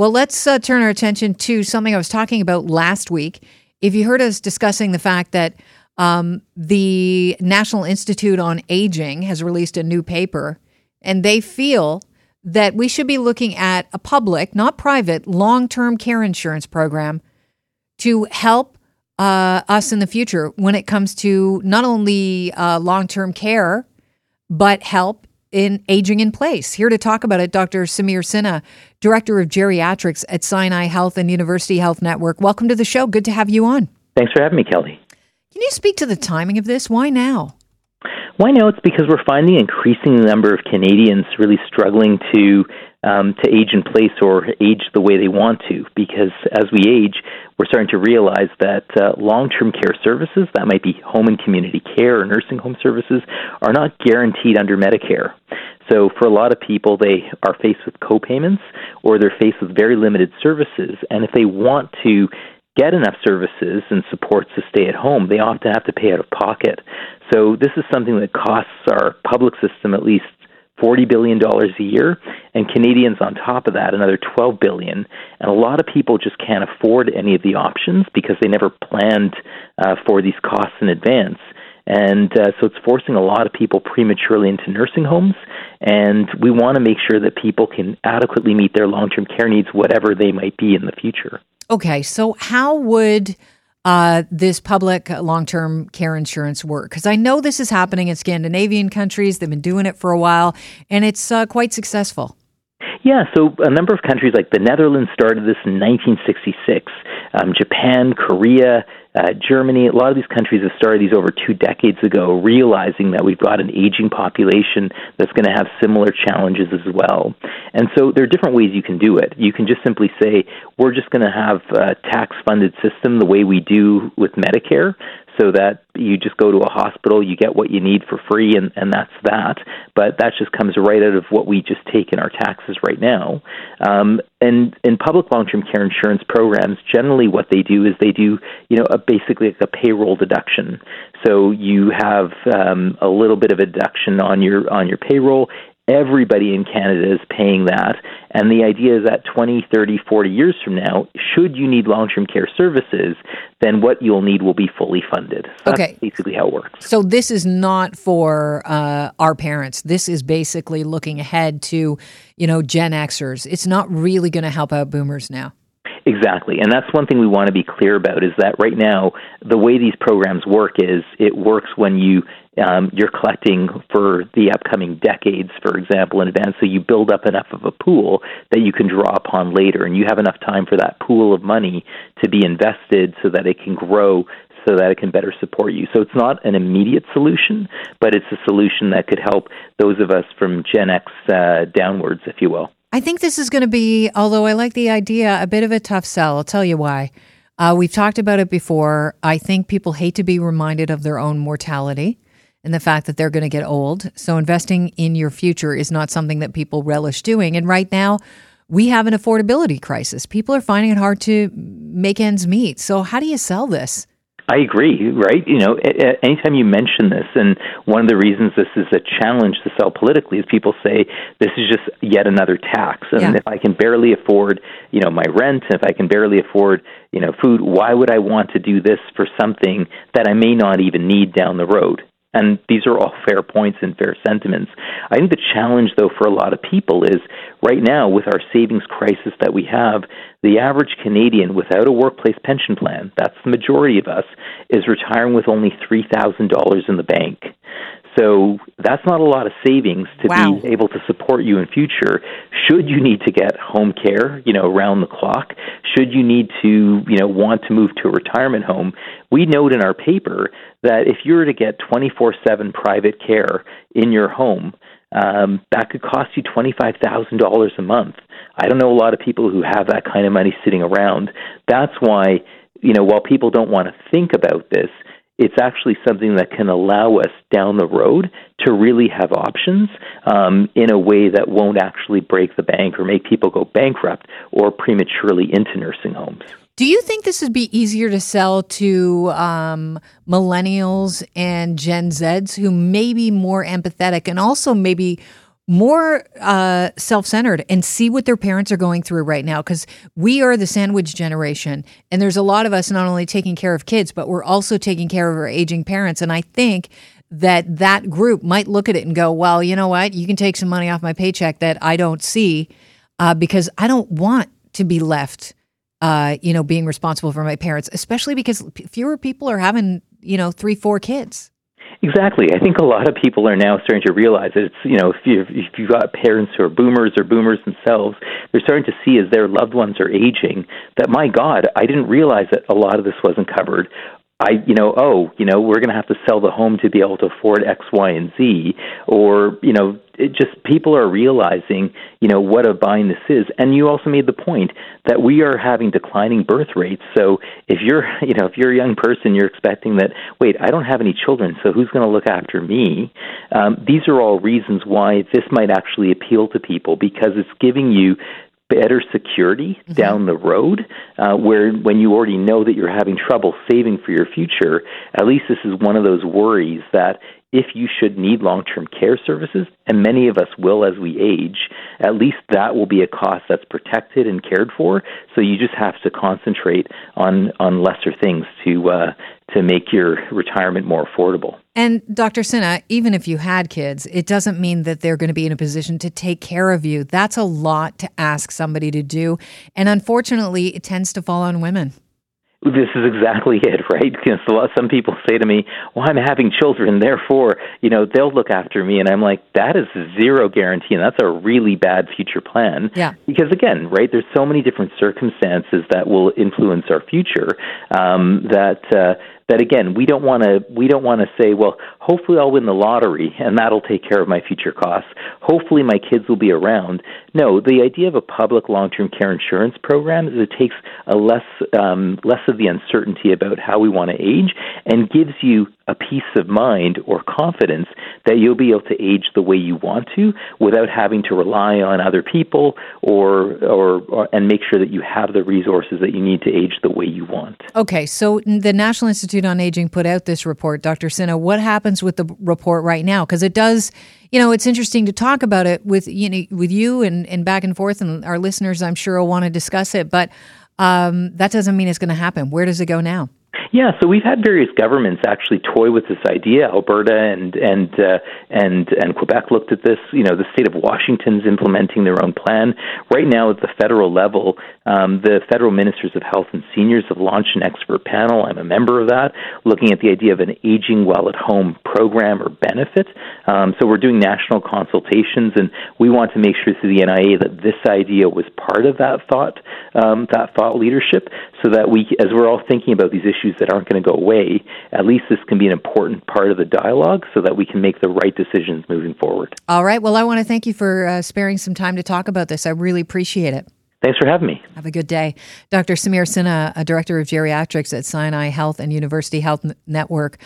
Well, let's uh, turn our attention to something I was talking about last week. If you heard us discussing the fact that um, the National Institute on Aging has released a new paper, and they feel that we should be looking at a public, not private, long term care insurance program to help uh, us in the future when it comes to not only uh, long term care, but help in aging in place. Here to talk about it, Dr. Samir Sinha, Director of Geriatrics at Sinai Health and University Health Network. Welcome to the show. Good to have you on. Thanks for having me, Kelly. Can you speak to the timing of this? Why now? Why now? It's because we're finding an increasing number of Canadians really struggling to um, to age in place or age the way they want to. Because as we age, starting to realize that uh, long-term care services, that might be home and community care or nursing home services, are not guaranteed under Medicare. So for a lot of people, they are faced with co-payments or they're faced with very limited services. And if they want to get enough services and supports to stay at home, they often have to pay out of pocket. So this is something that costs our public system at least $40 billion a year, and Canadians on top of that, another 12 billion. And a lot of people just can't afford any of the options because they never planned uh, for these costs in advance. And uh, so it's forcing a lot of people prematurely into nursing homes. And we want to make sure that people can adequately meet their long term care needs, whatever they might be in the future. Okay, so how would uh, this public long term care insurance work? Because I know this is happening in Scandinavian countries. They've been doing it for a while, and it's uh, quite successful. Yeah, so a number of countries like the Netherlands started this in 1966. Um, Japan, Korea, uh, Germany, a lot of these countries have started these over two decades ago, realizing that we've got an aging population that's going to have similar challenges as well. And so there are different ways you can do it. You can just simply say, we're just going to have a tax funded system the way we do with Medicare so that you just go to a hospital, you get what you need for free, and, and that's that. But that just comes right out of what we just take in our taxes right now. Um, and in public long-term care insurance programs, generally what they do is they do, you know, a, basically like a payroll deduction. So you have um, a little bit of a deduction on your on your payroll, everybody in Canada is paying that. And the idea is that 20, 30, 40 years from now, should you need long term care services, then what you'll need will be fully funded. So okay. basically how it works. So this is not for uh, our parents. This is basically looking ahead to, you know, Gen Xers. It's not really going to help out boomers now. Exactly. And that's one thing we want to be clear about is that right now, the way these programs work is it works when you um, you're collecting for the upcoming decades, for example, in advance. So you build up enough of a pool that you can draw upon later, and you have enough time for that pool of money to be invested so that it can grow so that it can better support you. So it's not an immediate solution, but it's a solution that could help those of us from Gen X uh, downwards, if you will. I think this is going to be, although I like the idea, a bit of a tough sell. I'll tell you why. Uh, we've talked about it before. I think people hate to be reminded of their own mortality and the fact that they're going to get old. So investing in your future is not something that people relish doing. And right now, we have an affordability crisis. People are finding it hard to make ends meet. So how do you sell this? I agree, right? You know, anytime you mention this, and one of the reasons this is a challenge to sell politically is people say this is just yet another tax, and yeah. if I can barely afford, you know, my rent, if I can barely afford, you know, food, why would I want to do this for something that I may not even need down the road? And these are all fair points and fair sentiments. I think the challenge, though, for a lot of people is right now, with our savings crisis that we have, the average Canadian without a workplace pension plan, that's the majority of us, is retiring with only $3,000 in the bank. So that's not a lot of savings to wow. be able to support you in future. Should you need to get home care, you know, around the clock, should you need to, you know, want to move to a retirement home, we note in our paper that if you were to get 24/7 private care in your home, um, that could cost you $25,000 a month. I don't know a lot of people who have that kind of money sitting around. That's why, you know, while people don't want to think about this, it's actually something that can allow us down the road to really have options um, in a way that won't actually break the bank or make people go bankrupt or prematurely into nursing homes. Do you think this would be easier to sell to um, millennials and Gen Zs who may be more empathetic and also maybe more uh, self centered and see what their parents are going through right now. Because we are the sandwich generation. And there's a lot of us not only taking care of kids, but we're also taking care of our aging parents. And I think that that group might look at it and go, well, you know what? You can take some money off my paycheck that I don't see uh, because I don't want to be left, uh, you know, being responsible for my parents, especially because p- fewer people are having, you know, three, four kids. Exactly. I think a lot of people are now starting to realize that it's, you know, if, you've, if you've got parents who are boomers or boomers themselves, they're starting to see as their loved ones are aging that, my God, I didn't realize that a lot of this wasn't covered. I, you know, oh, you know, we're going to have to sell the home to be able to afford X, Y, and Z, or you know, it just people are realizing, you know, what a bind this is. And you also made the point that we are having declining birth rates. So if you're, you know, if you're a young person, you're expecting that, wait, I don't have any children, so who's going to look after me? Um, these are all reasons why this might actually appeal to people because it's giving you better security mm-hmm. down the road, uh, where when you already know that you're having trouble saving for your future, at least this is one of those worries that if you should need long term care services, and many of us will as we age, at least that will be a cost that's protected and cared for. So you just have to concentrate on, on lesser things to, uh, to make your retirement more affordable. And Dr. Sinha, even if you had kids, it doesn't mean that they're going to be in a position to take care of you. That's a lot to ask somebody to do. And unfortunately, it tends to fall on women. This is exactly it, right? Because some people say to me, "Well, I'm having children, therefore, you know, they'll look after me," and I'm like, "That is zero guarantee, and that's a really bad future plan." Yeah. Because again, right, there's so many different circumstances that will influence our future um, that uh, that again we don't want to we don't want to say well hopefully I'll win the lottery and that'll take care of my future costs. Hopefully my kids will be around. No the idea of a public long-term care insurance program is it takes a less um, less of the uncertainty about how we want to age and gives you a peace of mind or confidence that you'll be able to age the way you want to without having to rely on other people or, or, or and make sure that you have the resources that you need to age the way you want. Okay, so the National Institute on Aging put out this report, Dr. Sinha. What happens with the report right now? Because it does, you know, it's interesting to talk about it with you know with you and, and back and forth, and our listeners, I'm sure, will want to discuss it. But um, that doesn't mean it's going to happen. Where does it go now? Yeah, so we've had various governments actually toy with this idea. Alberta and and uh, and and Quebec looked at this. You know, the state of Washington's implementing their own plan right now at the federal level. Um, the federal ministers of health and seniors have launched an expert panel. I'm a member of that, looking at the idea of an aging while at home program or benefit. Um, so we're doing national consultations, and we want to make sure through the NIA that this idea was part of that thought um, that thought leadership, so that we, as we're all thinking about these issues that aren't going to go away, at least this can be an important part of the dialogue so that we can make the right decisions moving forward. All right. Well, I want to thank you for uh, sparing some time to talk about this. I really appreciate it. Thanks for having me. Have a good day. Dr. Samir Sinha, a director of geriatrics at Sinai Health and University Health Network.